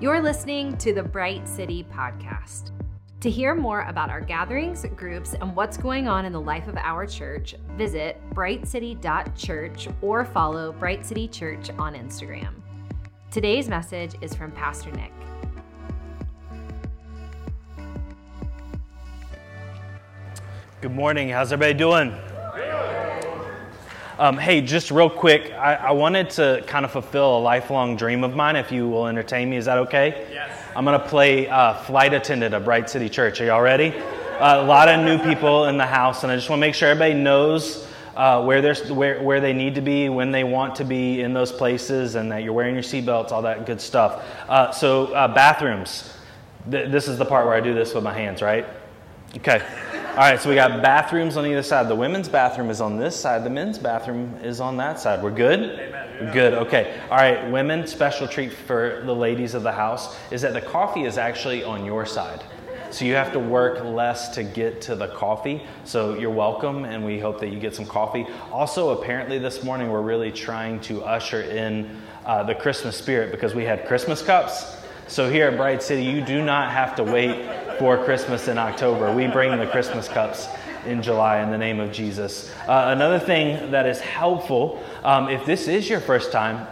You're listening to the Bright City Podcast. To hear more about our gatherings, groups, and what's going on in the life of our church, visit brightcity.church or follow Bright City Church on Instagram. Today's message is from Pastor Nick. Good morning. How's everybody doing? Um, hey, just real quick, I, I, wanted to kind of fulfill a lifelong dream of mine. If you will entertain me, is that okay? Yes. I'm going to play uh, flight attendant at Bright City Church. Are y'all ready? Uh, a lot of new people in the house, and I just want to make sure everybody knows uh, where, they're, where, where they need to be, when they want to be in those places, and that you're wearing your seatbelts, all that good stuff. Uh, so, uh, bathrooms. Th- this is the part where I do this with my hands, right? Okay. All right, so we got bathrooms on either side. The women's bathroom is on this side, the men's bathroom is on that side. We're good? Amen. Good, okay. All right, women, special treat for the ladies of the house is that the coffee is actually on your side. So you have to work less to get to the coffee. So you're welcome, and we hope that you get some coffee. Also, apparently, this morning we're really trying to usher in uh, the Christmas spirit because we had Christmas cups. So here at Bright City, you do not have to wait for Christmas in October. We bring the Christmas cups in July in the name of Jesus. Uh, another thing that is helpful, um, if this is your first time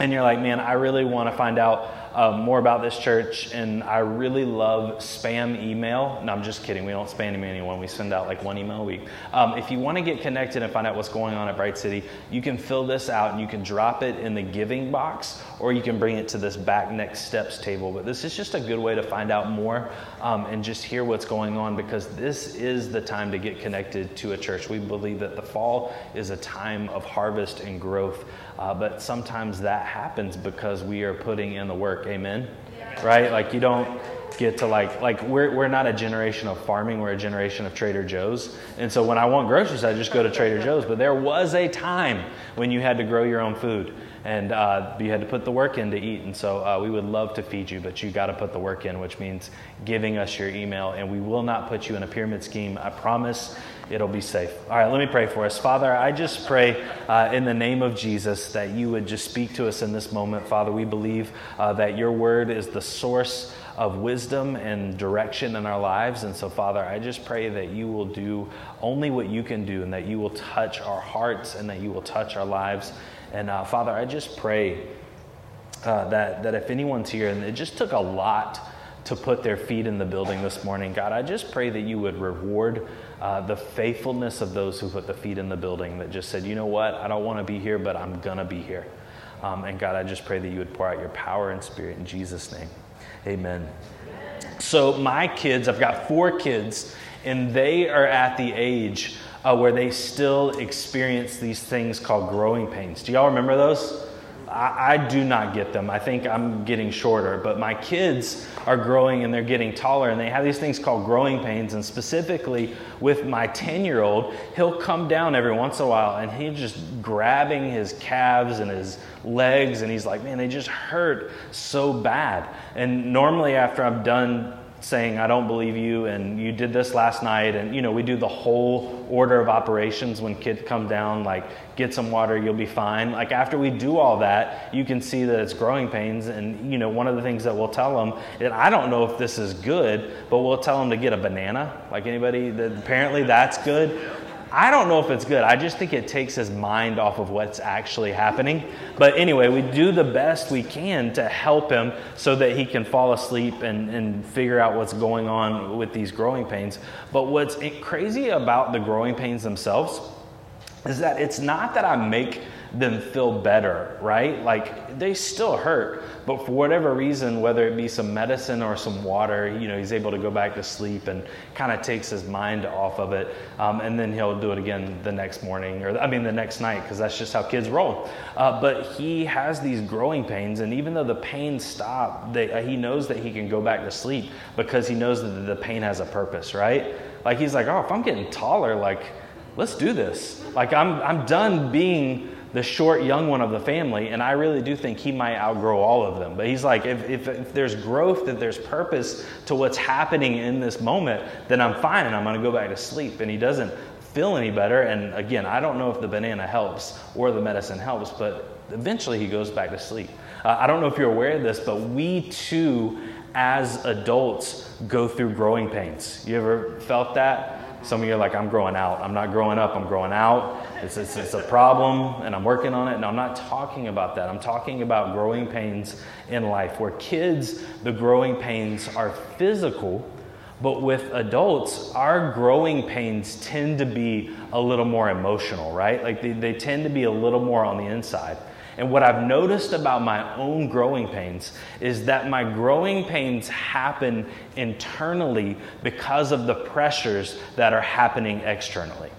and you're like, man, I really want to find out uh, more about this church, and I really love spam email. No, I'm just kidding. We don't spam anyone. We send out like one email a week. Um, if you want to get connected and find out what's going on at Bright City, you can fill this out and you can drop it in the giving box, or you can bring it to this back next steps table. But this is just a good way to find out more um, and just hear what's going on because this is the time to get connected to a church. We believe that the fall is a time of harvest and growth. Uh, but sometimes that happens because we are putting in the work. Amen? Yeah. Right? Like you don't get to like like we're we're not a generation of farming. We're a generation of Trader Joe's. And so when I want groceries, I just go to Trader Joe's. But there was a time when you had to grow your own food and uh, you had to put the work in to eat. And so uh, we would love to feed you, but you got to put the work in, which means giving us your email. And we will not put you in a pyramid scheme. I promise it'll be safe. All right, let me pray for us. Father, I just pray uh, in the name of Jesus that you would just speak to us in this moment. Father, we believe uh, that your word is the source of wisdom and direction in our lives. And so, Father, I just pray that you will do only what you can do and that you will touch our hearts and that you will touch our lives. And uh, Father, I just pray uh, that, that if anyone's here, and it just took a lot to put their feet in the building this morning, God, I just pray that you would reward uh, the faithfulness of those who put the feet in the building that just said, you know what, I don't want to be here, but I'm going to be here. Um, and God, I just pray that you would pour out your power and spirit in Jesus' name. Amen. So, my kids, I've got four kids, and they are at the age uh, where they still experience these things called growing pains. Do y'all remember those? I, I, do not get them. I think I'm getting shorter, but my kids are growing and they're getting taller, and they have these things called growing pains. And specifically with my 10 year old, he'll come down every once in a while and he's just grabbing his calves and his legs, and he's like, man, they just hurt so bad. And normally, after I'm done saying, I don't believe you, and you did this last night. And, you know, we do the whole order of operations when kids come down, like, get some water, you'll be fine. Like, after we do all that, you can see that it's growing pains. And, you know, one of the things that we'll tell them, and I don't know if this is good, but we'll tell them to get a banana. Like, anybody, that apparently that's good. I don't know if it's good. I just think it takes his mind off of what's actually happening. But anyway, we do the best we can to help him so that he can fall asleep and, and figure out what's going on with these growing pains. But what's crazy about the growing pains themselves is that it's not that I make them feel better, right? Like they still hurt, but for whatever reason, whether it be some medicine or some water, you know, he's able to go back to sleep and kind of takes his mind off of it. Um, and then he'll do it again the next morning, or I mean, the next night, because that's just how kids roll. Uh, but he has these growing pains, and even though the pain stop, they, uh, he knows that he can go back to sleep because he knows that the pain has a purpose, right? Like he's like, oh, if I'm getting taller, like, let's do this. Like I'm, I'm done being the short young one of the family, and I really do think he might outgrow all of them. But he's like, if, if, if there's growth, that there's purpose to what's happening in this moment, then I'm fine and I'm going to go back to sleep. And he doesn't feel any better. And again, I don't know if the banana helps or the medicine helps, but eventually he goes back to sleep. Uh, I don't know if you're aware of this, but we too, as adults, go through growing pains. You ever felt that? Some of you are like, I'm growing out. I'm not growing up, I'm growing out. It's, it's, it's, a problem and I'm working on it. And I'm not talking about that. I'm talking about growing pains in life. Where kids, the growing pains are physical, but with adults, our growing pains tend to be a little more emotional, right? Like they, they tend to be a little more on the inside. And what I've noticed about my own growing pains is that my growing pains happen internally because of the pressures that are happening externally.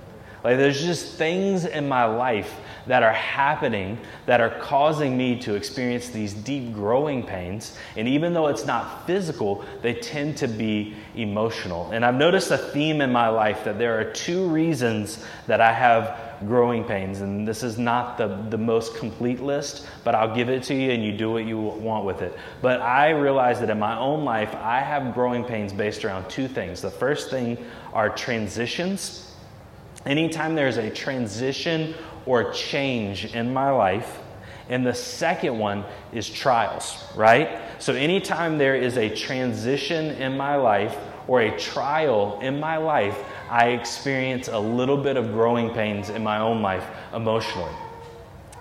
Like there's just things in my life that are happening that are causing me to experience these deep growing pains. And even though it's not physical, they tend to be emotional. And I've noticed a theme in my life that there are two reasons that I have growing pains. And this is not the, the most complete list, but I'll give it to you and you do what you want with it. But I realize that in my own life, I have growing pains based around two things. The first thing are transitions Anytime there's a transition or change in my life, and the second one is trials, right? So, anytime there is a transition in my life or a trial in my life, I experience a little bit of growing pains in my own life emotionally.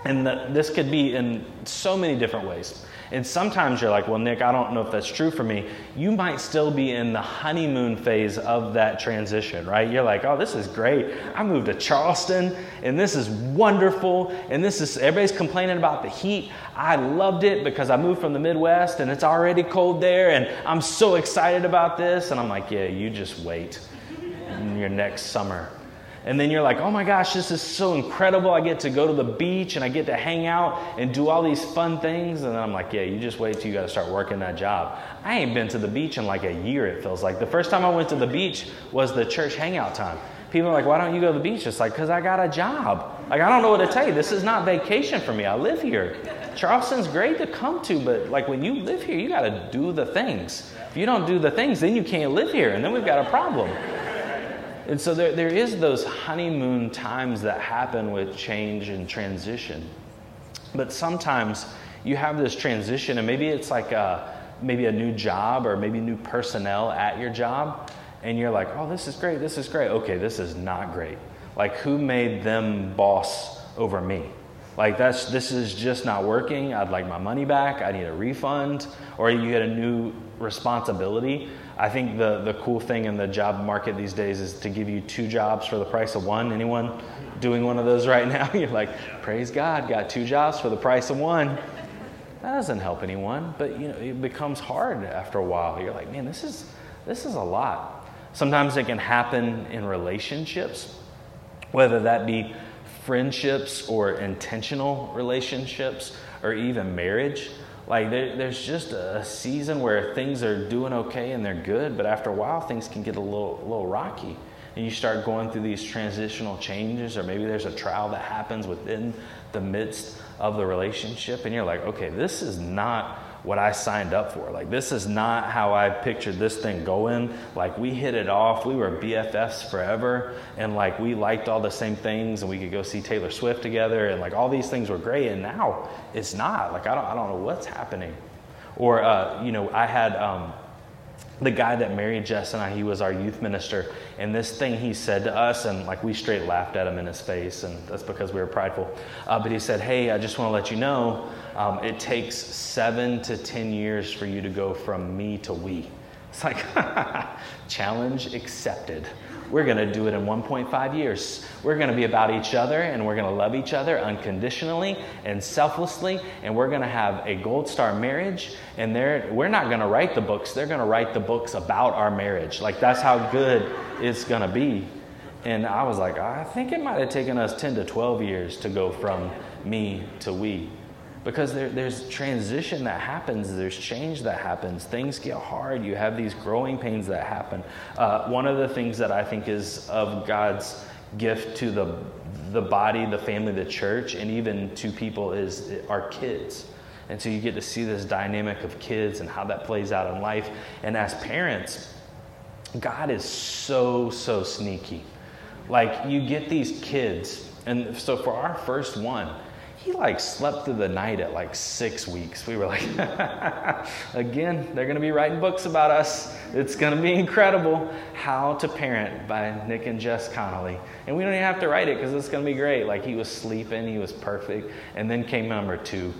And the, this could be in so many different ways. And sometimes you're like, well, Nick, I don't know if that's true for me. You might still be in the honeymoon phase of that transition, right? You're like, oh, this is great. I moved to Charleston and this is wonderful. And this is, everybody's complaining about the heat. I loved it because I moved from the Midwest and it's already cold there and I'm so excited about this. And I'm like, yeah, you just wait your next summer and then you're like, oh my gosh, this is so incredible. I get to go to the beach and I get to hang out and do all these fun things. And then I'm like, yeah, you just wait till you got to start working that job. I ain't been to the beach in like a year, it feels like. The first time I went to the beach was the church hangout time. People are like, why don't you go to the beach? It's like, because I got a job. Like, I don't know what to tell you. This is not vacation for me. I live here. Charleston's great to come to, but like when you live here, you got to do the things. If you don't do the things, then you can't live here, and then we've got a problem. And so there, there is those honeymoon times that happen with change and transition. But sometimes you have this transition, and maybe it's like a, maybe a new job or maybe new personnel at your job, and you're like, oh, this is great, this is great. Okay, this is not great. Like, who made them boss over me? Like that's this is just not working. I'd like my money back. I need a refund. Or you get a new responsibility I think the, the cool thing in the job market these days is to give you two jobs for the price of one. Anyone doing one of those right now? You're like, praise God, got two jobs for the price of one. That doesn't help anyone, but you know, it becomes hard after a while. You're like, man, this is this is a lot. Sometimes it can happen in relationships, whether that be friendships or intentional relationships or even marriage. Like there, there's just a season where things are doing okay and they're good, but after a while things can get a little, a little rocky. And you start going through these transitional changes, or maybe there's a trial that happens within the midst of the relationship, and you're like, okay, this is not what I signed up for. Like, this is not how I pictured this thing going. Like, we hit it off. We were BFFs forever. And, like, we liked all the same things. And we could go see Taylor Swift together. And, like, all these things were great. And now it's not. Like, I don't, I don't know what's happening. Or, uh, you know, I had um, the guy that married Jess and I, he was our youth minister. And this thing he said to us, and like we straight laughed at him in his face, and that's because we were prideful. Uh, but he said, Hey, I just want to let you know um, it takes seven to 10 years for you to go from me to we. It's like, challenge accepted. We're going to do it in 1.5 years. We're going to be about each other and we're going to love each other unconditionally and selflessly. And we're going to have a gold star marriage. And we're not going to write the books, they're going to write the books about our marriage. Like, that's how good it's going to be. And I was like, I think it might have taken us 10 to 12 years to go from me to we because there, there's transition that happens, there's change that happens, things get hard, you have these growing pains that happen. Uh, one of the things that I think is of God's gift to the, the body, the family, the church, and even to people is our kids. And so you get to see this dynamic of kids and how that plays out in life. And as parents, God is so, so sneaky. Like you get these kids, and so for our first one, he like slept through the night at like six weeks. We were like, again, they're going to be writing books about us. It's going to be incredible. How to Parent by Nick and Jess Connolly. And we don't even have to write it because it's going to be great. Like he was sleeping, he was perfect. And then came number two,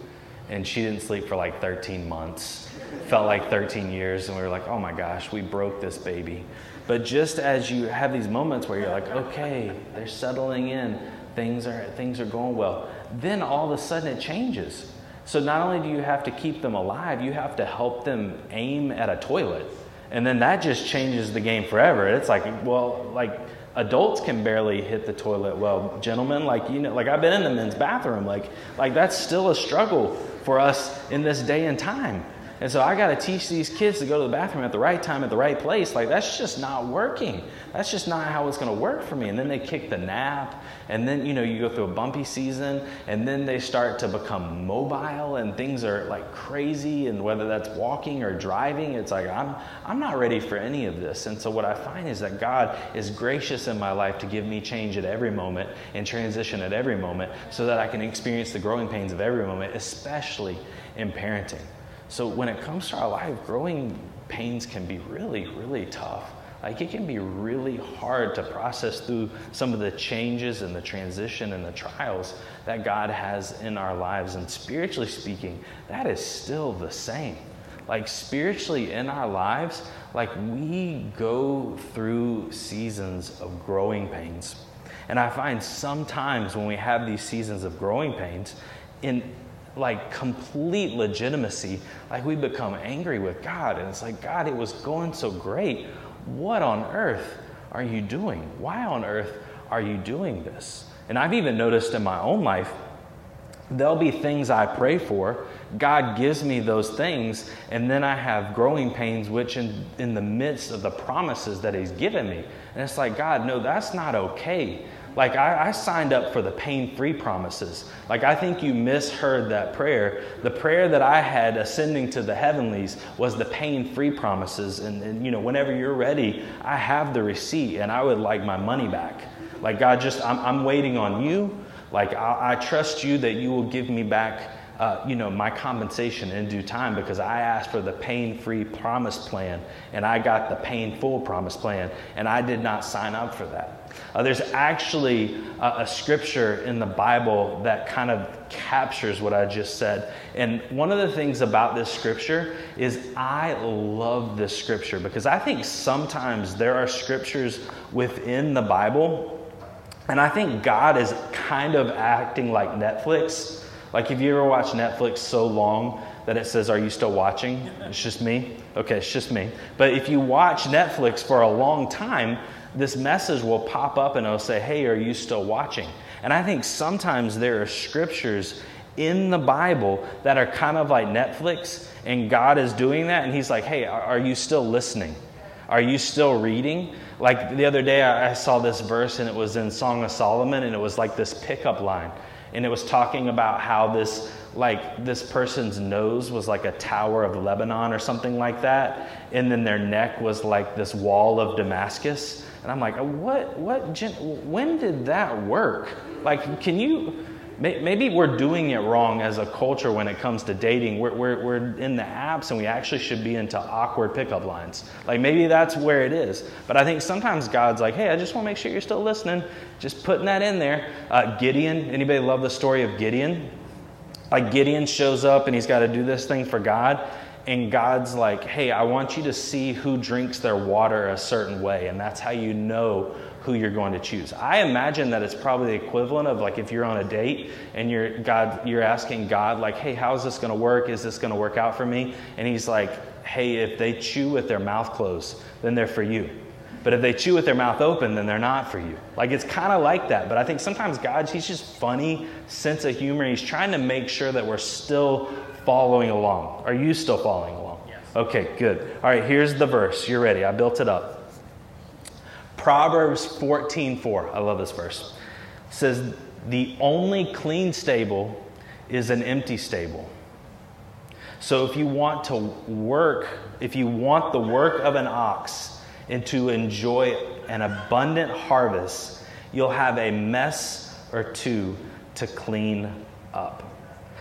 and she didn't sleep for like 13 months. Felt like 13 years. And we were like, oh my gosh, we broke this baby. But just as you have these moments where you're like, okay, they're settling in, things are, things are going well then all of a sudden it changes. So not only do you have to keep them alive, you have to help them aim at a toilet. And then that just changes the game forever. It's like, well, like adults can barely hit the toilet. Well, gentlemen, like you know, like I've been in the men's bathroom, like like that's still a struggle for us in this day and time. And so I got to teach these kids to go to the bathroom at the right time, at the right place. Like, that's just not working. That's just not how it's going to work for me. And then they kick the nap. And then, you know, you go through a bumpy season. And then they start to become mobile and things are like crazy. And whether that's walking or driving, it's like, I'm, I'm not ready for any of this. And so what I find is that God is gracious in my life to give me change at every moment and transition at every moment so that I can experience the growing pains of every moment, especially in parenting. So when it comes to our life, growing pains can be really, really tough. Like it can be really hard to process through some of the changes and the transition and the trials that God has in our lives. And spiritually speaking, that is still the same. Like spiritually in our lives, like we go through seasons of growing pains. And I find sometimes when we have these seasons of growing pains, in like complete legitimacy, like we become angry with God. And it's like, God, it was going so great. What on earth are you doing? Why on earth are you doing this? And I've even noticed in my own life, there'll be things I pray for. God gives me those things, and then I have growing pains, which in, in the midst of the promises that He's given me. And it's like, God, no, that's not okay. Like, I, I signed up for the pain free promises. Like, I think you misheard that prayer. The prayer that I had ascending to the heavenlies was the pain free promises. And, and, you know, whenever you're ready, I have the receipt and I would like my money back. Like, God, just, I'm, I'm waiting on you. Like, I, I trust you that you will give me back uh, you know, my compensation in due time because I asked for the pain-free promise plan and I got the painful promise plan and I did not sign up for that. Uh, there's actually a, a scripture in the Bible that kind of captures what I just said. And one of the things about this scripture is I love this scripture because I think sometimes there are scriptures within the Bible and I think God is kind of acting like Netflix like, if you ever watch Netflix so long that it says, Are you still watching? It's just me? Okay, it's just me. But if you watch Netflix for a long time, this message will pop up and it'll say, Hey, are you still watching? And I think sometimes there are scriptures in the Bible that are kind of like Netflix, and God is doing that, and He's like, Hey, are you still listening? Are you still reading? Like the other day, I saw this verse, and it was in Song of Solomon, and it was like this pickup line and it was talking about how this like this person's nose was like a tower of Lebanon or something like that, and then their neck was like this wall of Damascus. And I'm like, what? What? When did that work? Like, can you? Maybe we're doing it wrong as a culture when it comes to dating. We're, we're, we're in the apps and we actually should be into awkward pickup lines. Like maybe that's where it is. But I think sometimes God's like, hey, I just want to make sure you're still listening. Just putting that in there. Uh, Gideon, anybody love the story of Gideon? Like Gideon shows up and he's got to do this thing for God. And God's like, hey, I want you to see who drinks their water a certain way. And that's how you know who you're going to choose. I imagine that it's probably the equivalent of like if you're on a date and you're God you're asking God like, "Hey, how's this going to work? Is this going to work out for me?" And he's like, "Hey, if they chew with their mouth closed, then they're for you." But if they chew with their mouth open, then they're not for you. Like it's kind of like that. But I think sometimes God, He's just funny, sense of humor. He's trying to make sure that we're still following along. Are you still following along? Yes. Okay, good. All right, here's the verse. You're ready. I built it up. Proverbs 14:4. I love this verse. It says, "The only clean stable is an empty stable." So if you want to work, if you want the work of an ox and to enjoy an abundant harvest, you'll have a mess or two to clean up.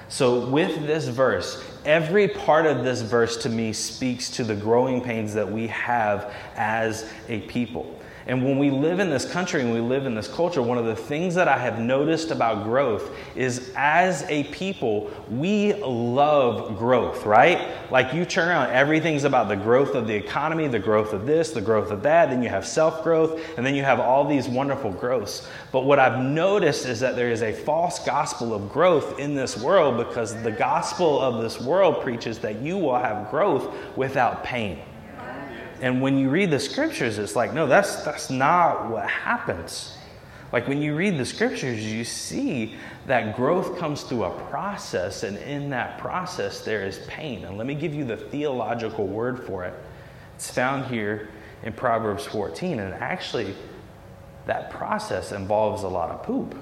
So, with this verse, every part of this verse to me speaks to the growing pains that we have as a people. And when we live in this country and we live in this culture, one of the things that I have noticed about growth is as a people, we love growth, right? Like you turn around, everything's about the growth of the economy, the growth of this, the growth of that. Then you have self growth, and then you have all these wonderful growths. But what I've noticed is that there is a false gospel of growth in this world because the gospel of this world preaches that you will have growth without pain. And when you read the scriptures, it's like, no, that's, that's not what happens. Like when you read the scriptures, you see that growth comes through a process, and in that process, there is pain. And let me give you the theological word for it. It's found here in Proverbs 14, and actually, that process involves a lot of poop.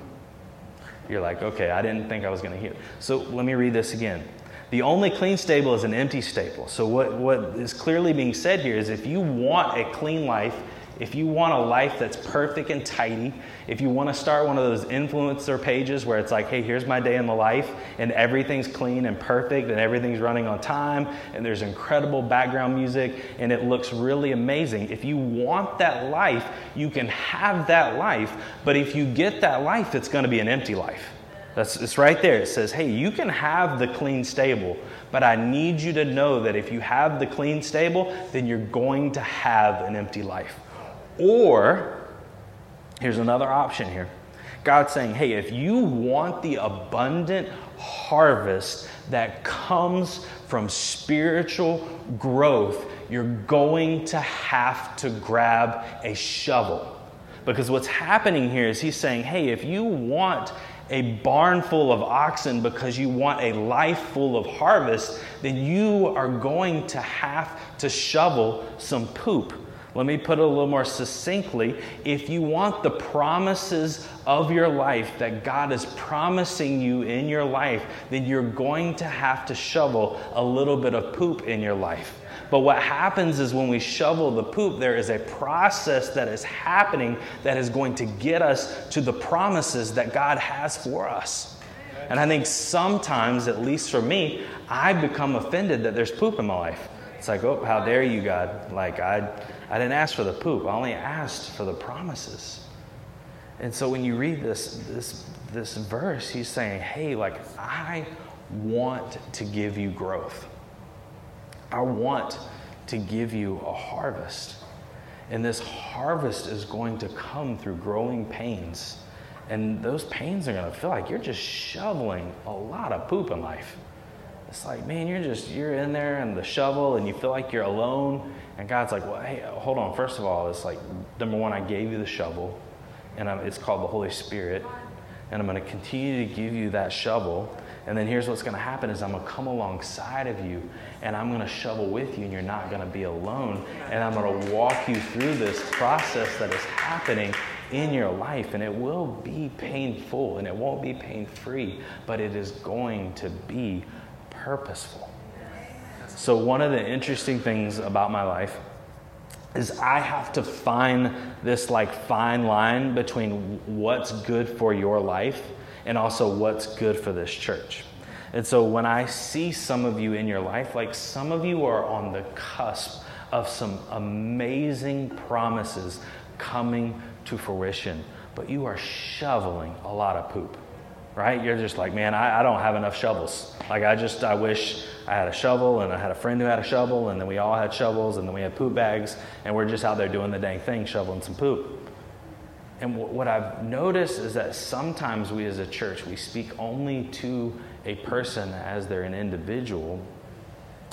You're like, okay, I didn't think I was going to hear. So let me read this again. The only clean stable is an empty stable. So, what, what is clearly being said here is if you want a clean life, if you want a life that's perfect and tidy, if you want to start one of those influencer pages where it's like, hey, here's my day in the life, and everything's clean and perfect, and everything's running on time, and there's incredible background music, and it looks really amazing. If you want that life, you can have that life, but if you get that life, it's going to be an empty life. That's, it's right there. It says, hey, you can have the clean stable, but I need you to know that if you have the clean stable, then you're going to have an empty life. Or, here's another option here God's saying, hey, if you want the abundant harvest that comes from spiritual growth, you're going to have to grab a shovel. Because what's happening here is he's saying, hey, if you want a barn full of oxen because you want a life full of harvest, then you are going to have to shovel some poop. Let me put it a little more succinctly. If you want the promises of your life that God is promising you in your life, then you're going to have to shovel a little bit of poop in your life. But what happens is when we shovel the poop, there is a process that is happening that is going to get us to the promises that God has for us. And I think sometimes, at least for me, I become offended that there's poop in my life. It's like, oh, how dare you, God? Like, I, I didn't ask for the poop, I only asked for the promises. And so when you read this, this, this verse, he's saying, hey, like, I want to give you growth. I want to give you a harvest. And this harvest is going to come through growing pains. And those pains are going to feel like you're just shoveling a lot of poop in life. It's like, man, you're just, you're in there and the shovel and you feel like you're alone. And God's like, well, hey, hold on. First of all, it's like, number one, I gave you the shovel and I'm, it's called the Holy Spirit. And I'm going to continue to give you that shovel. And then here's what's going to happen is I'm going to come alongside of you and I'm going to shovel with you and you're not going to be alone. And I'm going to walk you through this process that is happening in your life. And it will be painful and it won't be pain free, but it is going to be purposeful. So, one of the interesting things about my life is I have to find this like fine line between what's good for your life and also what's good for this church. And so when I see some of you in your life, like some of you are on the cusp of some amazing promises coming to fruition, but you are shoveling a lot of poop, right? You're just like, man, I, I don't have enough shovels. Like, I just, I wish I had a shovel and I had a friend who had a shovel, and then we all had shovels, and then we had poop bags, and we're just out there doing the dang thing, shoveling some poop. And what I've noticed is that sometimes we as a church, we speak only to a person as they're an individual.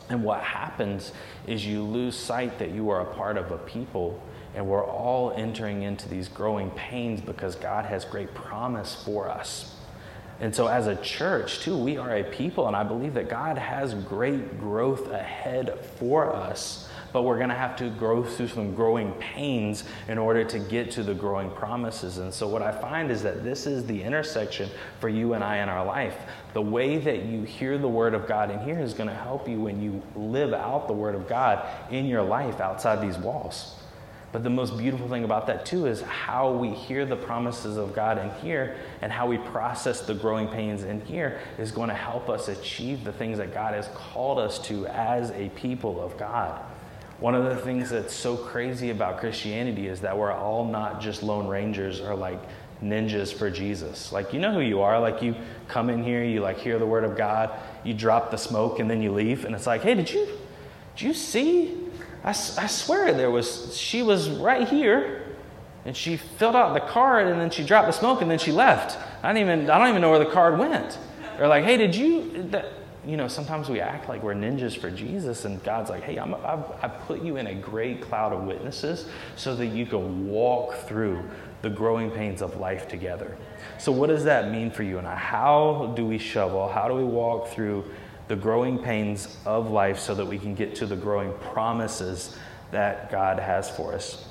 And what happens is you lose sight that you are a part of a people and we're all entering into these growing pains because God has great promise for us. And so, as a church, too, we are a people, and I believe that God has great growth ahead for us but we're going to have to grow through some growing pains in order to get to the growing promises. And so, what I find is that this is the intersection for you and I in our life. The way that you hear the Word of God in here is going to help you when you live out the Word of God in your life outside these walls. But the most beautiful thing about that, too, is how we hear the promises of God in here and how we process the growing pains in here is going to help us achieve the things that God has called us to as a people of God. One of the things that's so crazy about Christianity is that we're all not just lone rangers or like ninjas for Jesus. Like, you know who you are. Like, you come in here, you like hear the word of God, you drop the smoke, and then you leave. And it's like, hey, did you, did you see I, I swear there was, she was right here and she filled out the card and then she dropped the smoke and then she left. I don't even, I don't even know where the card went. They're like, hey, did you, that, you know, sometimes we act like we're ninjas for Jesus, and God's like, hey, I'm, I've, I've put you in a great cloud of witnesses so that you can walk through the growing pains of life together. So, what does that mean for you and I? How do we shovel? How do we walk through the growing pains of life so that we can get to the growing promises that God has for us.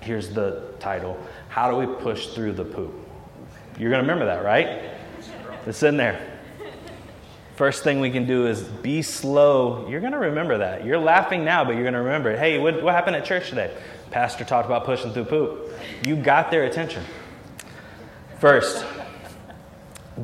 Here's the title How do we push through the poop? You're going to remember that, right? It's in there. First thing we can do is be slow. You're going to remember that. You're laughing now, but you're going to remember it. Hey, what, what happened at church today? Pastor talked about pushing through poop. You got their attention. First,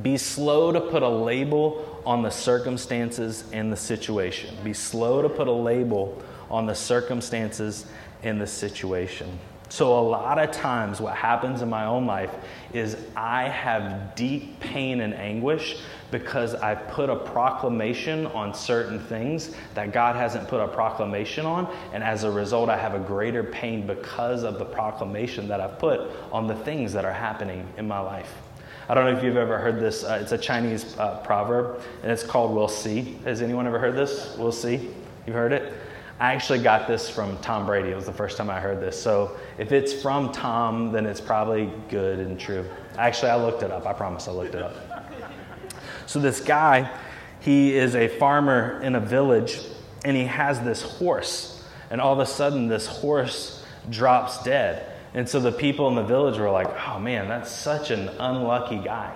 be slow to put a label on the circumstances and the situation. Be slow to put a label on the circumstances and the situation. So, a lot of times, what happens in my own life is I have deep pain and anguish because I put a proclamation on certain things that God hasn't put a proclamation on. And as a result, I have a greater pain because of the proclamation that I've put on the things that are happening in my life. I don't know if you've ever heard this. Uh, it's a Chinese uh, proverb, and it's called "We'll see." Has anyone ever heard this? We'll see. You've heard it. I actually got this from Tom Brady. It was the first time I heard this. So if it's from Tom, then it's probably good and true. Actually, I looked it up. I promise I looked it up. So this guy, he is a farmer in a village, and he has this horse. And all of a sudden, this horse drops dead. And so the people in the village were like, oh man, that's such an unlucky guy.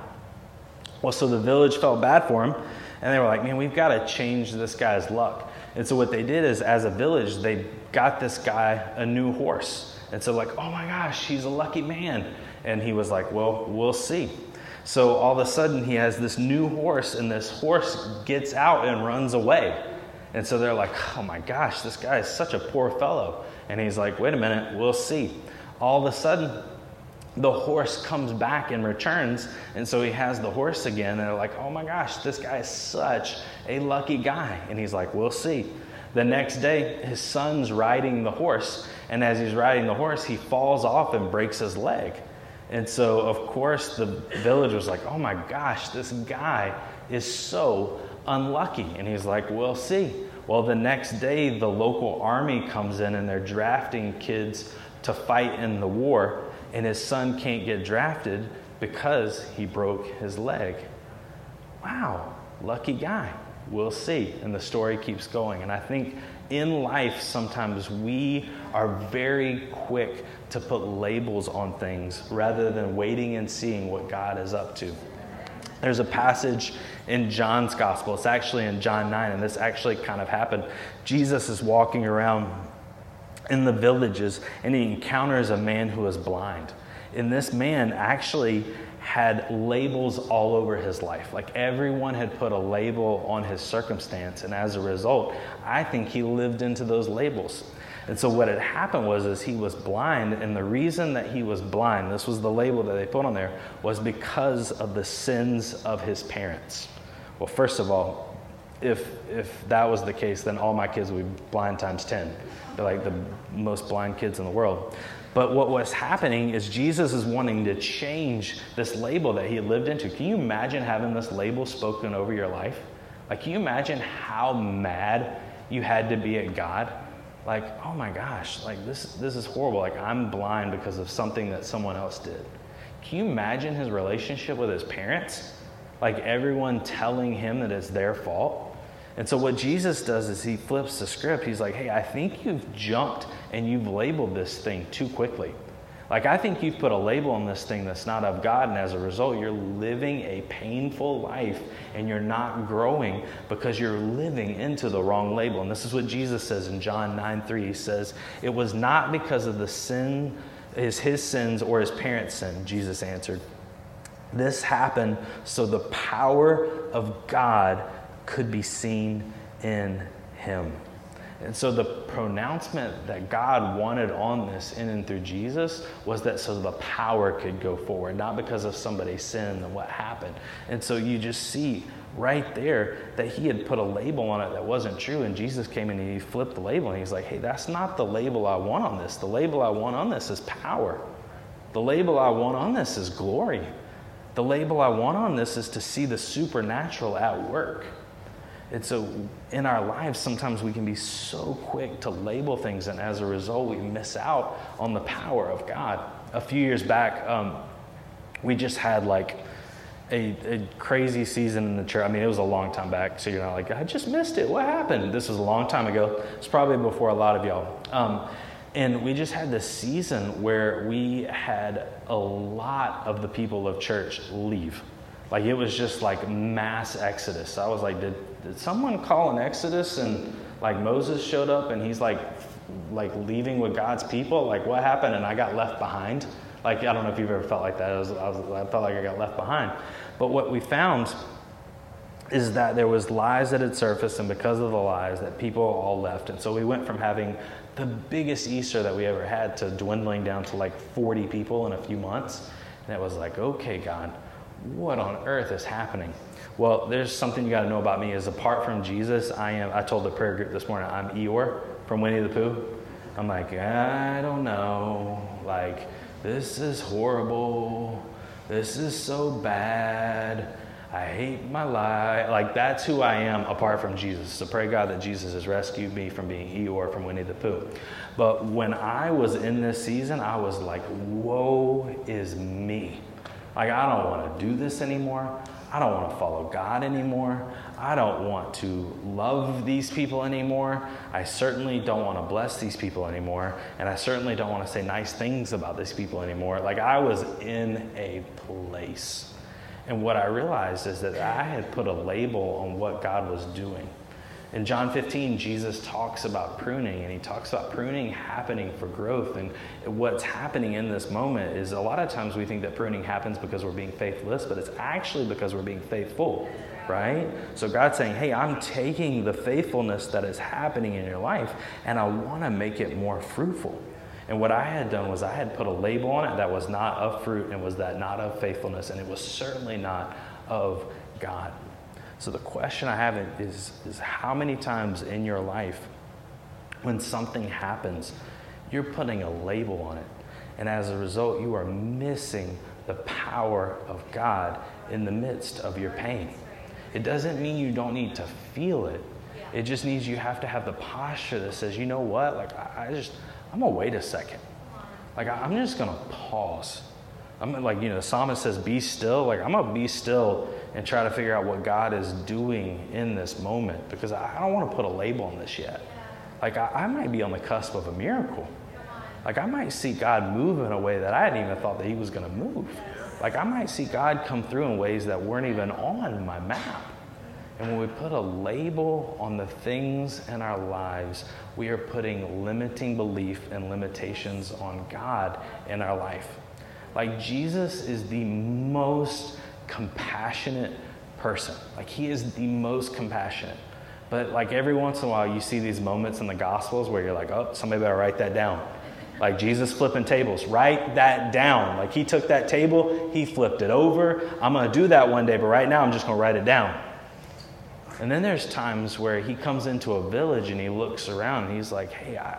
Well, so the village felt bad for him, and they were like, man, we've got to change this guy's luck. And so what they did is, as a village, they got this guy a new horse. And so, like, oh my gosh, he's a lucky man. And he was like, well, we'll see. So all of a sudden, he has this new horse, and this horse gets out and runs away. And so they're like, oh my gosh, this guy is such a poor fellow. And he's like, wait a minute, we'll see all of a sudden, the horse comes back and returns. And so he has the horse again. And they're like, oh my gosh, this guy is such a lucky guy. And he's like, we'll see. The next day, his son's riding the horse. And as he's riding the horse, he falls off and breaks his leg. And so, of course, the village was like, oh my gosh, this guy is so unlucky. And he's like, we'll see. Well, the next day, the local army comes in and they're drafting kids to fight in the war, and his son can't get drafted because he broke his leg. Wow, lucky guy. We'll see. And the story keeps going. And I think in life, sometimes we are very quick to put labels on things rather than waiting and seeing what God is up to. There's a passage in John's gospel. It's actually in John 9, and this actually kind of happened. Jesus is walking around in the villages and he encounters a man who is blind. And this man actually had labels all over his life. Like everyone had put a label on his circumstance. And as a result, I think he lived into those labels. And so what had happened was is he was blind, and the reason that he was blind, this was the label that they put on there, was because of the sins of his parents. Well, first of all, if if that was the case, then all my kids would be blind times ten. They're like the most blind kids in the world. But what was happening is Jesus is wanting to change this label that he lived into. Can you imagine having this label spoken over your life? Like, can you imagine how mad you had to be at God? Like, oh my gosh, like this, this is horrible. Like, I'm blind because of something that someone else did. Can you imagine his relationship with his parents? Like, everyone telling him that it's their fault? And so, what Jesus does is he flips the script. He's like, hey, I think you've jumped and you've labeled this thing too quickly. Like, I think you've put a label on this thing that's not of God, and as a result, you're living a painful life and you're not growing because you're living into the wrong label. And this is what Jesus says in John 9 3. He says, It was not because of the sin, is his sins or his parents' sin, Jesus answered. This happened so the power of God could be seen in him. And so the pronouncement that God wanted on this in and through Jesus was that so the power could go forward, not because of somebody's sin and what happened. And so you just see right there that he had put a label on it that wasn't true. And Jesus came and he flipped the label and he's like, hey, that's not the label I want on this. The label I want on this is power. The label I want on this is glory. The label I want on this is to see the supernatural at work. And so in our lives, sometimes we can be so quick to label things, and as a result, we miss out on the power of God. A few years back, um, we just had like a, a, crazy season in the church. I mean, it was a long time back, so you're not like, I just missed it. What happened? This was a long time ago. It's probably before a lot of y'all. Um, and we just had this season where we had a lot of the people of church leave. Like it was just like mass exodus. I was like, did, did someone call an exodus and like Moses showed up and he's like like leaving with God's people? Like what happened? And I got left behind. Like I don't know if you've ever felt like that. I, was, I, was, I felt like I got left behind. But what we found is that there was lies that had surfaced, and because of the lies, that people all left. And so we went from having the biggest Easter that we ever had to dwindling down to like 40 people in a few months. And it was like, okay, God, what on earth is happening? Well, there's something you got to know about me is apart from Jesus, I am, I told the prayer group this morning, I'm Eeyore from Winnie the Pooh. I'm like, I don't know. Like, this is horrible. This is so bad. I hate my life. Like, that's who I am apart from Jesus. So pray God that Jesus has rescued me from being Eeyore from Winnie the Pooh. But when I was in this season, I was like, woe is me. Like, I don't want to do this anymore. I don't want to follow God anymore. I don't want to love these people anymore. I certainly don't want to bless these people anymore. And I certainly don't want to say nice things about these people anymore. Like, I was in a place. And what I realized is that I had put a label on what God was doing. In John 15, Jesus talks about pruning, and he talks about pruning happening for growth. And what's happening in this moment is a lot of times we think that pruning happens because we're being faithless, but it's actually because we're being faithful, right? So God's saying, hey, I'm taking the faithfulness that is happening in your life, and I want to make it more fruitful. And what I had done was I had put a label on it that was not of fruit and was that not of faithfulness, and it was certainly not of God. So the question I have is, is how many times in your life when something happens, you're putting a label on it. And as a result, you are missing the power of God in the midst of your pain. It doesn't mean you don't need to feel it. It just means you have to have the posture that says, you know what? Like, I, just, I'm to wait a second. Like, I'm just to pause. I'm like, you know, the psalmist says, be still. Like, I'm going to be still and try to figure out what God is doing in this moment because I don't want to put a label on this yet. Like, I, I might be on the cusp of a miracle. Like, I might see God move in a way that I hadn't even thought that He was going to move. Like, I might see God come through in ways that weren't even on my map. And when we put a label on the things in our lives, we are putting limiting belief and limitations on God in our life. Like Jesus is the most compassionate person. Like he is the most compassionate. But like every once in a while, you see these moments in the Gospels where you're like, oh, somebody better write that down. Like Jesus flipping tables, write that down. Like he took that table, he flipped it over. I'm going to do that one day, but right now I'm just going to write it down. And then there's times where he comes into a village and he looks around and he's like, hey, I,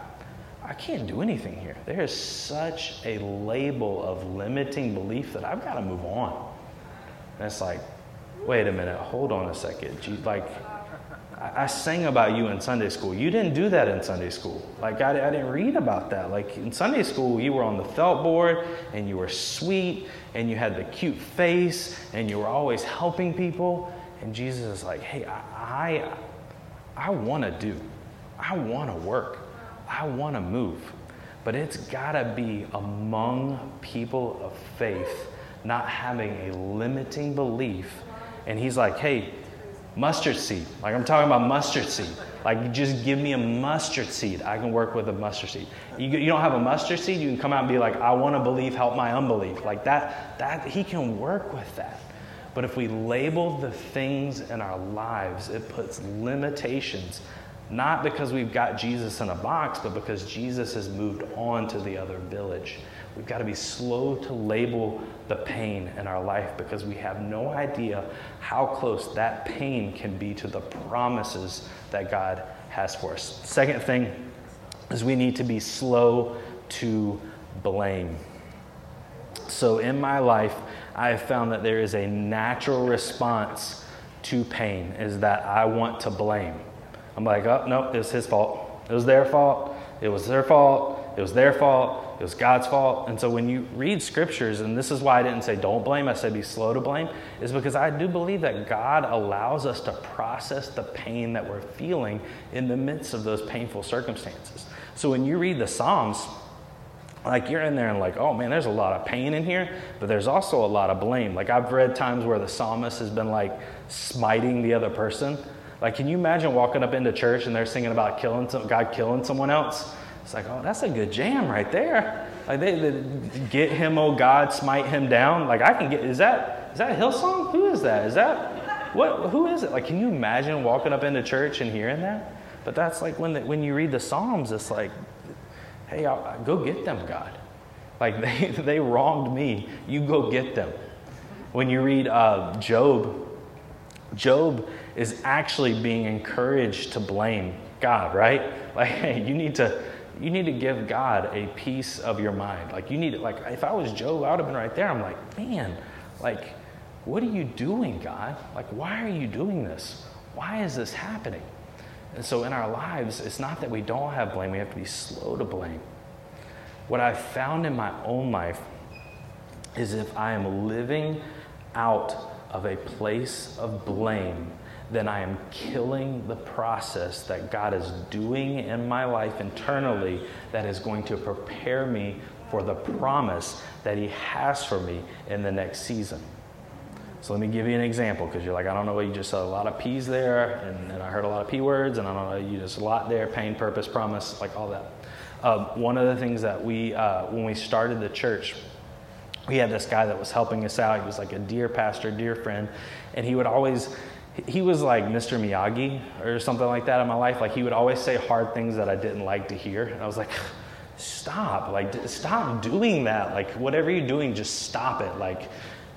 I can't do anything here. There is such a label of limiting belief that I've got to move on. And it's like, wait a minute, hold on a second. You, like, I, I sang about you in Sunday school. You didn't do that in Sunday school. Like, I, I didn't read about that. Like, in Sunday school, you were on the felt board and you were sweet and you had the cute face and you were always helping people. And Jesus is like, hey, I, I, I want to do, I want to work. I want to move. but it's got to be among people of faith, not having a limiting belief. And he's like, hey, mustard seed. Like I'm talking about mustard seed. Like just give me a mustard seed. I can work with a mustard seed. You, you don't have a mustard seed, you can come out and be like, I want to believe, help my unbelief. Like that, that he can work with that. But if we label the things in our lives, it puts limitations not because we've got Jesus in a box, but because Jesus has moved on to the other village. We've got to be slow to label the pain in our life because we have no idea how close that pain can be to the promises that God has for us. Second thing is we need to be slow to blame. So in my life, I have found that there is a natural response to pain is that I want to blame. I'm like, oh, no, it was his fault. It was their fault. It was their fault. It was their fault. It was God's fault. And so when you read scriptures, and this is why I didn't say don't blame, I said be slow to blame, is because I do believe that God allows us to process the pain that we're feeling in the midst of those painful circumstances. So when you read the Psalms, like you're in there and like, oh man, there's a lot of pain in here, but there's also a lot of blame. Like I've read times where the psalmist has been like smiting the other person like, can you imagine walking up into church and they're singing about killing some, God killing someone else? It's like, oh, that's a good jam right there. Like, they, they get him, oh God, smite him down. Like, I can get, is that, is that a Hillsong? Who is that? Is that, what, who is it? Like, can you imagine walking up into church and hearing that? But that's like when, the, when you read the Psalms, it's like, hey, I'll, go get them, God. Like, they, they wronged me. You go get them. When you read uh, Job, Job is actually being encouraged to blame God, right? Like, hey, you need to you need to give God a piece of your mind. Like you need to, like if I was Job, I would have been right there. I'm like, man, like, what are you doing, God? Like, why are you doing this? Why is this happening? And so in our lives, it's not that we don't have blame, we have to be slow to blame. What I've found in my own life is if I am living out of a place of blame, then I am killing the process that God is doing in my life internally that is going to prepare me for the promise that He has for me in the next season. So let me give you an example because you're like, I don't know what you just said a lot of P's there, and, and, I heard a lot of P words, and I don't know, you just a lot there pain, purpose, promise, like all that. Uh, one of the things that we, uh, when we started the church, we had this guy that was helping us out. He was like a dear pastor, dear friend, and he would always he was like Mr. Miyagi or something like that in my life. Like he would always say hard things that I didn't like to hear. And I was like, stop, like stop doing that. Like whatever you're doing, just stop it. Like,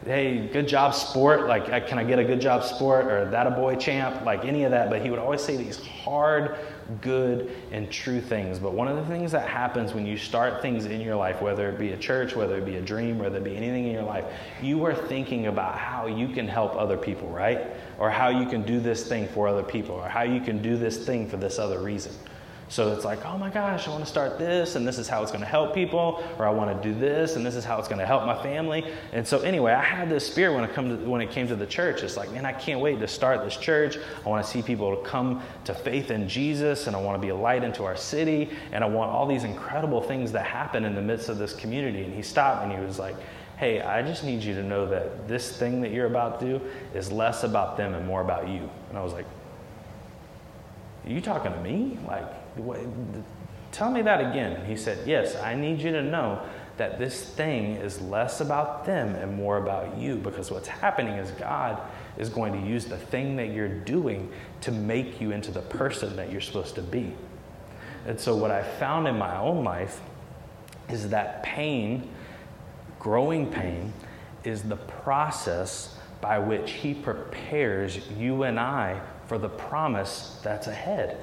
hey, good job, sport. Like, can I get a good job, sport? Or that a boy champ? Like any of that. But he would always say these hard, good, and true things. But one of the things that happens when you start things in your life, whether it be a church, whether it be a dream, whether it be anything in your life, you are thinking about how you can help other people, right? Or how you can do this thing for other people, or how you can do this thing for this other reason. So it's like, oh my gosh, I want to start this, and this is how it's going to help people, or I want to do this, and this is how it's going to help my family. And so anyway, I had this spirit when it come to, when it came to the church. It's like, man, I can't wait to start this church. I want to see people to come to faith in Jesus, and I want to be a light into our city, and I want all these incredible things that happen in the midst of this community. And he stopped and he was like, hey, I just need you to know that this thing that you're about to do is less about them and more about you. And I was like, are you talking to me? Like, Tell me that again. He said, Yes, I need you to know that this thing is less about them and more about you because what's happening is God is going to use the thing that you're doing to make you into the person that you're supposed to be. And so, what I found in my own life is that pain, growing pain, is the process by which He prepares you and I for the promise that's ahead.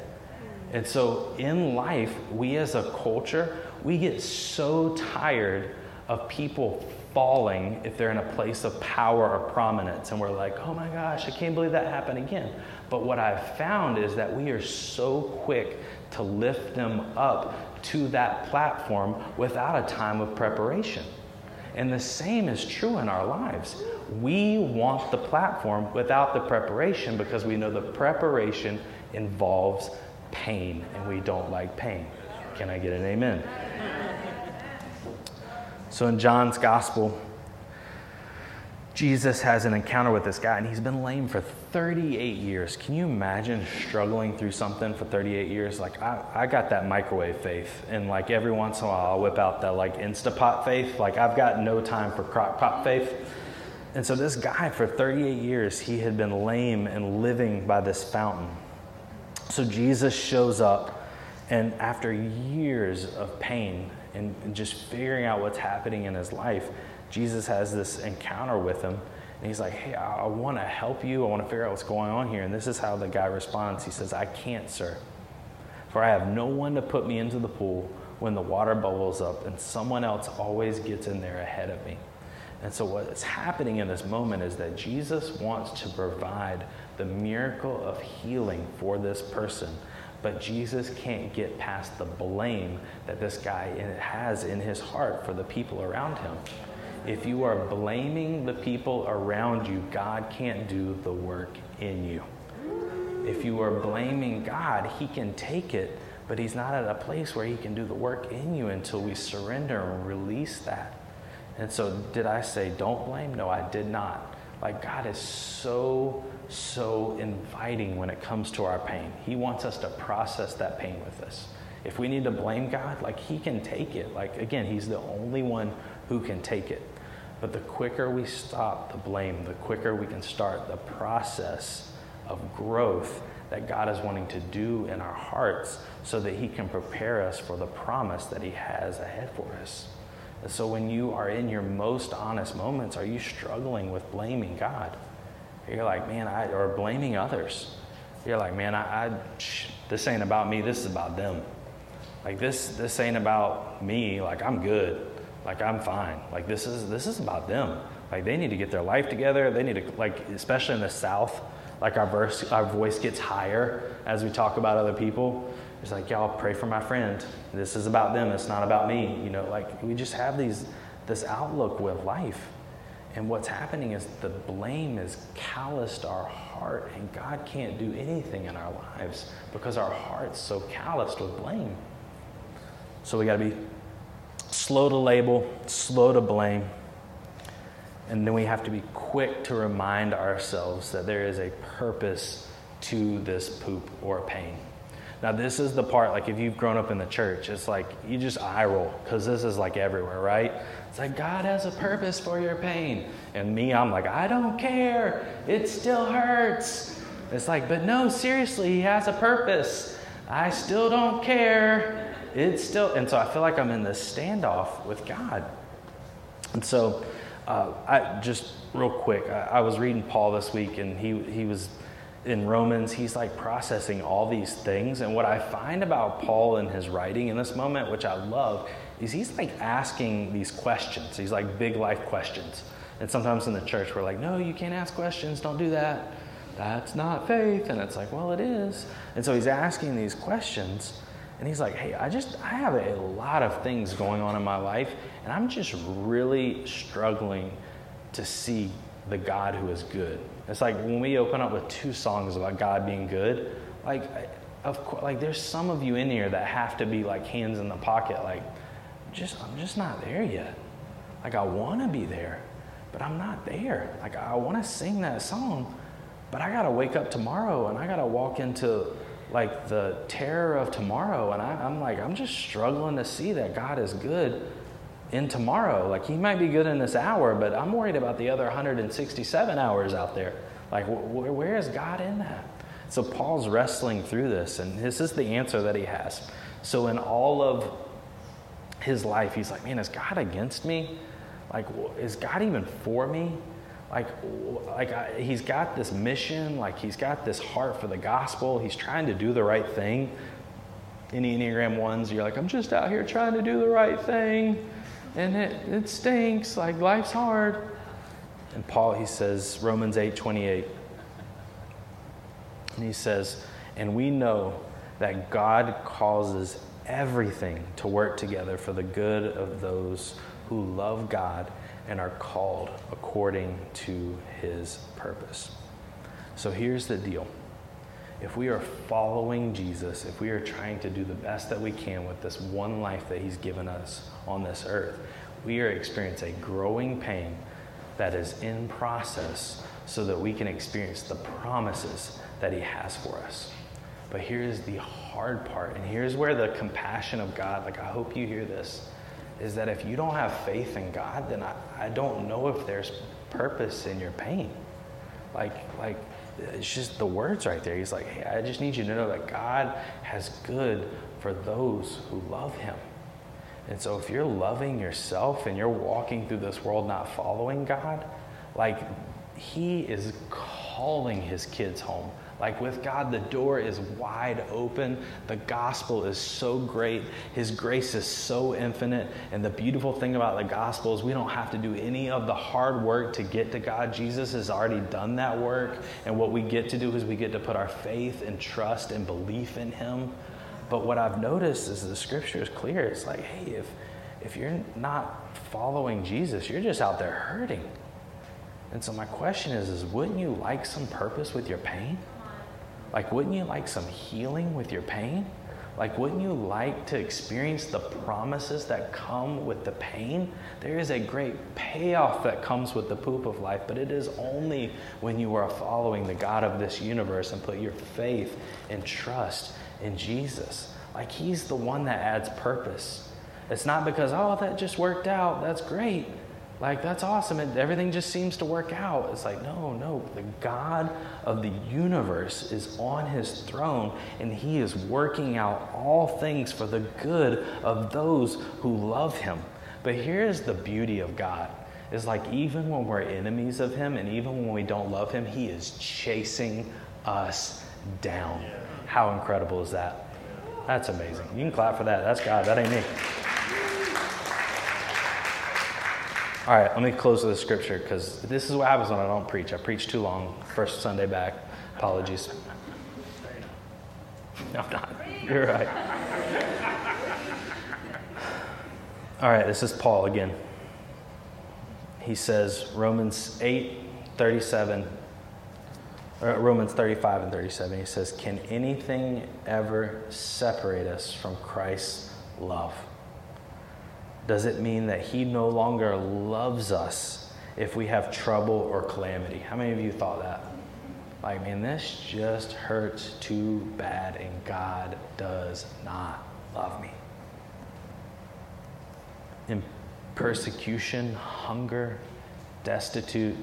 And so in life, we as a culture, we get so tired of people falling if they're in a place of power or prominence. And we're like, oh my gosh, I can't believe that happened again. But what I've found is that we are so quick to lift them up to that platform without a time of preparation. And the same is true in our lives. We want the platform without the preparation because we know the preparation involves pain, and we don't like pain. Can I get an amen? So in John's gospel, Jesus has an encounter with this guy, and he's been lame for 38 years. Can you imagine struggling through something for 38 years? Like, I, I got that microwave faith, and like every once in a while, I'll whip out that like Instapot faith. Like, I've got no time for crock pot faith. And so, this guy, for 38 years, he had been lame and living by this fountain. So, Jesus shows up, and after years of pain and, and just figuring out what's happening in his life, Jesus has this encounter with him. And he's like, Hey, I, I want to help you. I want to figure out what's going on here. And this is how the guy responds. He says, I can't, sir. For I have no one to put me into the pool when the water bubbles up, and someone else always gets in there ahead of me. And so, what's happening in this moment is that Jesus wants to provide the miracle of healing for this person. But Jesus can't get past the blame that this guy has in his heart for the people around him. If you are blaming the people around you, God can't do the work in you. If you are blaming God, He can take it, but He's not at a place where He can do the work in you until we surrender and release that. And so, did I say don't blame? No, I did not. Like, God is so, so inviting when it comes to our pain. He wants us to process that pain with us. If we need to blame God, like, He can take it. Like, again, He's the only one who can take it. But the quicker we stop the blame, the quicker we can start the process of growth that God is wanting to do in our hearts so that He can prepare us for the promise that He has ahead for us. So when you are in your most honest moments, are you struggling with blaming God? You're like, man, I, or blaming others. You're like, man, I, I this ain't about me, this is about them. Like this, this ain't about me, like I'm good. Like I'm fine. Like this is this is about them. Like they need to get their life together. They need to like especially in the South, like our verse our voice gets higher as we talk about other people. It's like y'all pray for my friend. This is about them. It's not about me. You know, like we just have these this outlook with life. And what's happening is the blame has calloused our heart, and God can't do anything in our lives because our heart's so calloused with blame. So we got to be slow to label, slow to blame. And then we have to be quick to remind ourselves that there is a purpose to this poop or pain. Now, this is the part, like if you've grown up in the church, it's like you just eye roll because this is like everywhere, right? It's like God has a purpose for your pain. And me, I'm like, I don't care. It still hurts. It's like, but no, seriously, He has a purpose. I still don't care it's still, and so I feel like I'm in this standoff with God. And so, uh, I just real quick, I, I, was reading Paul this week, and he he was in Romans. He's like processing all these things, and what I find about Paul in his writing in this moment, which I love, is he's like asking these questions. He's like big life questions. And sometimes in the church, we're like, no, you can't ask questions. Don't do that. That's not faith. And it's like, well, it is. And so he's asking these questions. And he's like, hey, I just, I have a lot of things going on in my life, and I'm just really struggling to see the God who is good. It's like when we open up with two songs about God being good, like, of course, like there's some of you in here that have to be like hands in the pocket, like, just, I'm just not there yet. Like, I want to be there, but I'm not there. Like, I want to sing that song, but I got to wake up tomorrow and I got to walk into like the terror of tomorrow. And I, am like, I'm just struggling to see that God is good in tomorrow. Like, He might be good in this hour, but I'm worried about the other 167 hours out there. Like, wh- where is God in that? So, Paul's wrestling through this, and this is the answer that he has. So, in all of his life, he's like, man, is God against me? Like, is God even for me? like like I, he's got this mission like he's got this heart for the gospel he's trying to do the right thing Any enneagram ones you're like i'm just out here trying to do the right thing and it, it stinks like life's hard and paul he says romans 8 28 and he says and we know that god causes everything to work together for the good of those who love god and are called according to his purpose. So here's the deal. If we are following Jesus, if we are trying to do the best that we can with this one life that he's given us on this earth, We are experiencing a growing pain that is in process so that we can experience the promises that He has for us. But here's the hard part, and here's where the compassion of God, like I hope you hear this, is that if you don't have faith in God, then I, I don't know if there's purpose in your pain. Like, like it's just the words right there. He's like, hey, I just need you to know that God has good for those who love him. And so if you're loving yourself and you're walking through this world not following God, like he is calling his kids home. Like with God, the door is wide open. The gospel is so great. His grace is so infinite. And the beautiful thing about the gospel is we don't have to do any of the hard work to get to God. Jesus has already done that work. And what we get to do is we get to put our faith and trust and belief in Him. But what I've noticed is the scripture is clear. It's like, hey, if, if you're not following Jesus, you're just out there hurting. And so my question is, is wouldn't you like some purpose with your pain? Like, wouldn't you like some healing with your pain? Like, wouldn't you like to experience the promises that come with the pain? There is a great payoff that comes with the poop of life, but it is only when you are following the God of this universe and put your faith and trust in Jesus. Like, He's the one that adds purpose. It's not because, oh, that just worked out. That's great. Like, that's awesome. And everything just seems to work out. It's like, no, no. The God of the universe is on his throne, and he is working out all things for the good of those who love him. But here's the beauty of God is like even when we're enemies of him and even when we don't love him, he is chasing us down. How incredible is that? That's amazing. You can clap for that. That's God. That ain't me. All right, let me close with a scripture because this is what happens when I don't preach. I preach too long. First Sunday back. Apologies. No, I'm not. You're right. All right, this is Paul again. He says, Romans 8 37, Romans 35 and 37, he says, Can anything ever separate us from Christ's love? Does it mean that He no longer loves us if we have trouble or calamity? How many of you thought that? Like, man, this just hurts too bad, and God does not love me. In persecution, hunger, destitute,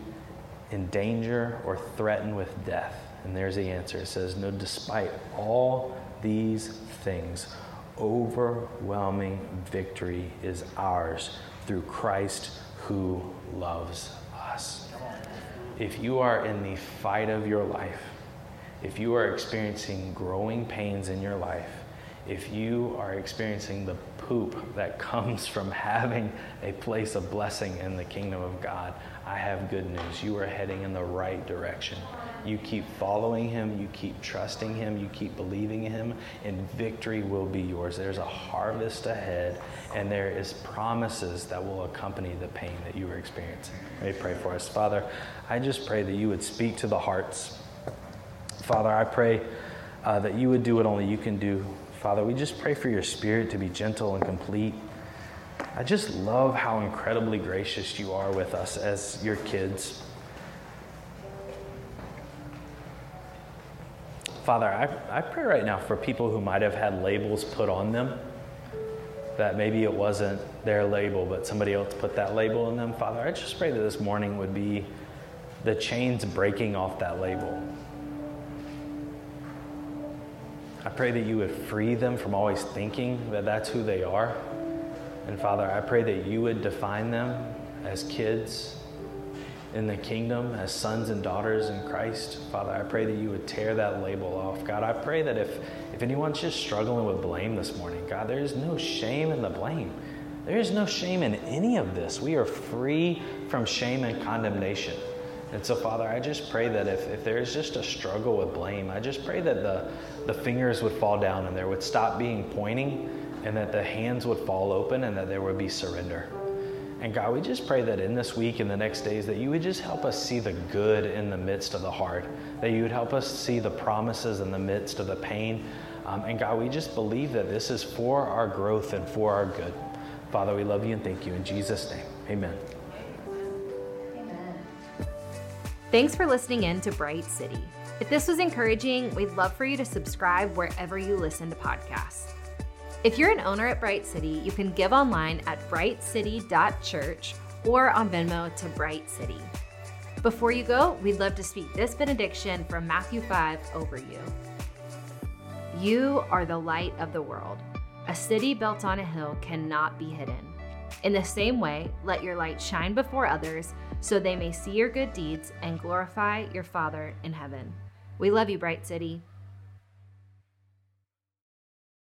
in danger, or threatened with death. And there's the answer. It says, No, despite all these things, overwhelming victory is ours through Christ who loves us. If you are in the fight of your life, if you are experiencing growing pains in your life, if you are experiencing the poop that comes from having a place of blessing in the kingdom of God, I have good news. You are heading in the right direction. You keep following Him, you keep trusting Him, you keep believing in Him, and victory will be yours. There's a harvest ahead, and there is promises that will accompany the pain that you are experiencing. May pray for us. Father, I just pray that you would speak to the hearts. Father, I pray uh, that you would do what only you can do. Father, we just pray for your spirit to be gentle and complete. I just love how incredibly gracious you are with us as your kids. Father, I, I pray right now for people who might have had labels put on them, that maybe it wasn't their label, but somebody else put that label on them. Father, I just pray that this morning would be the chains breaking off that label. I pray that you would free them from always thinking that that's who they are. And Father, I pray that you would define them as kids in the kingdom as sons and daughters in Christ. Father, I pray that you would tear that label off. God, I pray that if, if anyone's just struggling with blame this morning, God, there is no shame in the blame. There is no shame in any of this. We are free from shame and condemnation. And so, Father, I just pray that if, if there is just a struggle with blame, I just pray that the, the fingers would fall down and there would stop being pointing and that the hands would fall open and that there would be surrender. And God, we just pray that in this week and the next days, that you would just help us see the good in the midst of the hard, that you would help us see the promises in the midst of the pain. Um, and God, we just believe that this is for our growth and for our good. Father, we love you and thank you. In Jesus' name, amen. Amen. Thanks for listening in to Bright City. If this was encouraging, we'd love for you to subscribe wherever you listen to podcasts. If you're an owner at Bright City, you can give online at brightcity.church or on Venmo to Bright City. Before you go, we'd love to speak this benediction from Matthew 5 over you. You are the light of the world. A city built on a hill cannot be hidden. In the same way, let your light shine before others so they may see your good deeds and glorify your Father in heaven. We love you, Bright City.